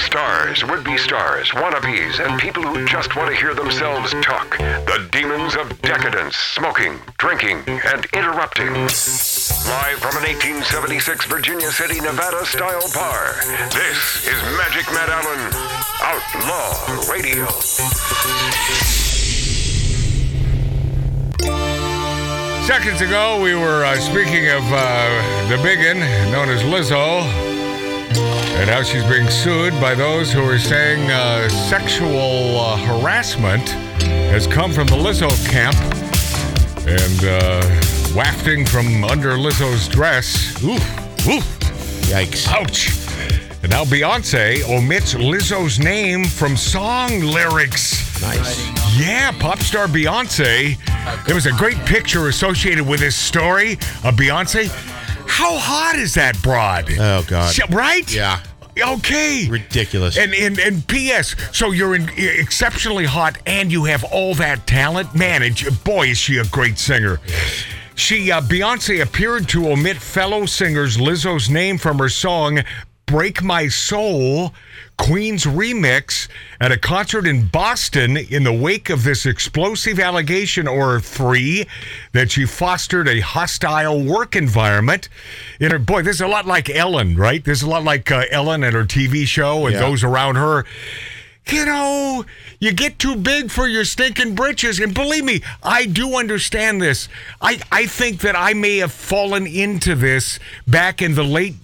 stars, would be stars, wannabes, and people who just want to hear themselves talk. The demons of decadence, smoking, drinking, and interrupting. Live from an 1876 Virginia City, Nevada style bar, this is Magic Matt Allen, Outlaw Radio. Seconds ago, we were uh, speaking of uh, the biggin known as Lizzo and now she's being sued by those who are saying uh, sexual uh, harassment has come from the Lizzo camp and uh, wafting from under Lizzo's dress. Oof, oof, Yikes. ouch. And now Beyonce omits Lizzo's name from song lyrics. Nice. Yeah, pop star Beyonce. There was a great picture associated with this story of Beyonce. How hot is that broad? Oh, God. Right? Yeah. Okay. Ridiculous. And, and and P.S. So you're in, exceptionally hot, and you have all that talent. Man, and boy, is she a great singer. She uh, Beyonce appeared to omit fellow singers Lizzo's name from her song "Break My Soul." Queen's remix at a concert in Boston in the wake of this explosive allegation or three that she fostered a hostile work environment. In her boy, this is a lot like Ellen, right? This is a lot like uh, Ellen and her TV show and Yeah. those around her. You know, you get too big for your stinking britches. And believe me, I do understand this. I, I think that I may have fallen into this back in the late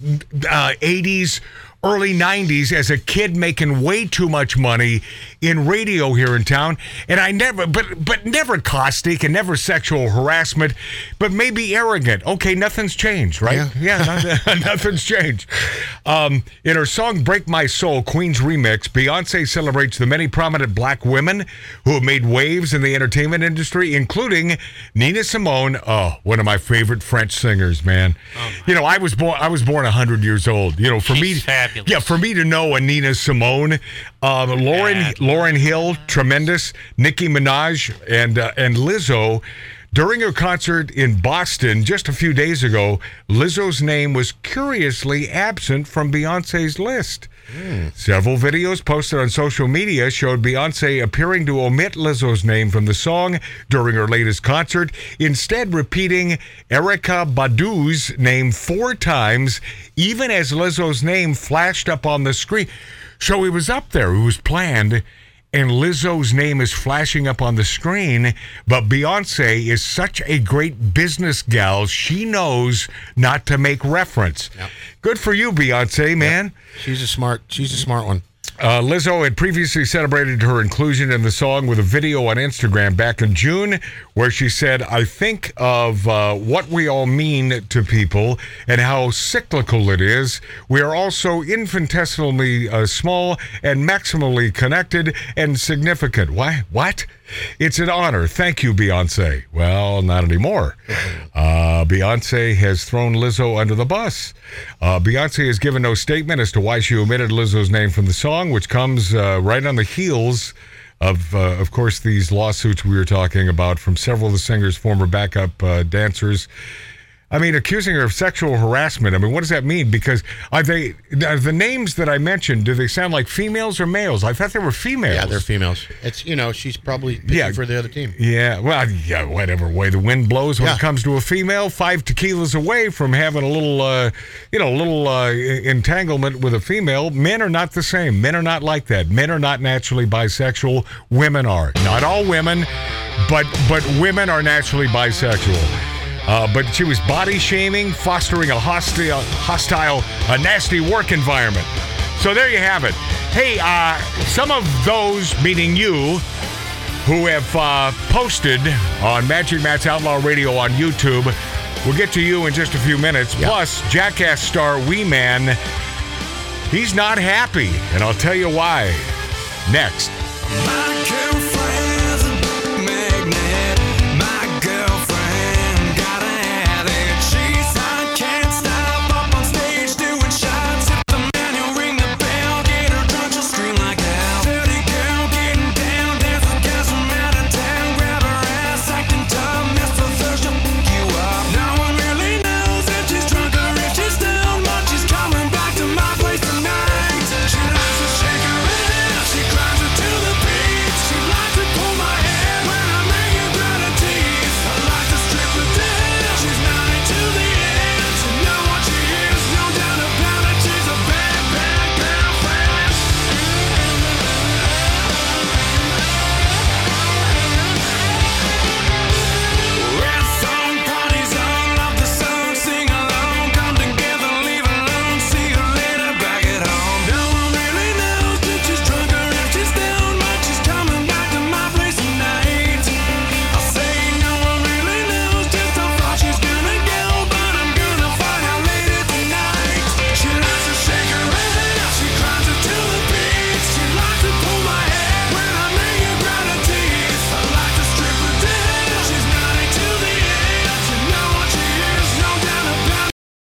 uh, 80s, early 90s as a kid making way too much money in radio here in town. And I never, but, but never caustic and never sexual harassment, but maybe arrogant. Okay, nothing's changed, right? Yeah. Yeah, nothing- nothing's changed. Um, in her song Break My Soul, Queen's Remix, Beyonce celebrates the many prominent black women who have made waves in the entertainment industry, including Nina Simone, oh, one of my favorite French singers, man. you know, I was born I was born 100 years old. You know, for me She's fabulous. Yeah, for me to know a Nina Simone, uh, Lauren. Lauryn Hill, tremendous, Nicki Minaj and uh, and Lizzo during her concert in Boston just a few days ago, Lizzo's name was curiously absent from Beyonce's list. Several videos posted on social media showed Beyonce appearing to omit Lizzo's name from the song during her latest concert, instead repeating Erykah Badu's name four times, even as Lizzo's name flashed up on the screen. So it was up there, it was planned and Lizzo's name is flashing up on the screen, but Beyonce is such a great business gal, she knows not to make reference. Good for you, Beyonce, man. She's a smart. She's a smart one. Uh, Lizzo had previously celebrated her inclusion in the song with a video on Instagram back in June where she said, I think of uh, what we all mean to people and how cyclical it is. We are also infinitesimally uh, small and maximally connected and significant. Why? What? It's an honor. Thank you, Beyonce. Well, not anymore. Uh, Beyonce has thrown Lizzo under the bus. Uh, Beyonce has given no statement as to why she omitted Lizzo's name from the song, which comes uh, right on the heels of, uh, of course, these lawsuits we were talking about from several of the singer's former backup uh, dancers. I mean, accusing her of sexual harassment. I mean, what does that mean? Because are they are the names that I mentioned? Do they sound like females or males? I thought they were females. Yeah, they're females. It's you know she's probably picking Yeah. for the other team. Yeah, well, yeah, whatever way the wind blows when Yeah. it comes to a female, five tequilas away from having a little, uh, you know, a little uh, entanglement with a female. Men are not the same. Men are not like that. Men are not naturally bisexual. Women are. Not all women, but but women are naturally bisexual. Uh, but she was body shaming, fostering a hostile, hostile, a nasty work environment. So there you have it. Hey, uh, some of those, meaning you, who have uh, posted on Magic Matt's Outlaw Radio on YouTube. We'll get to you in just a few minutes. Plus, Jackass star Wee Man, he's not happy, and I'll tell you why next. I can't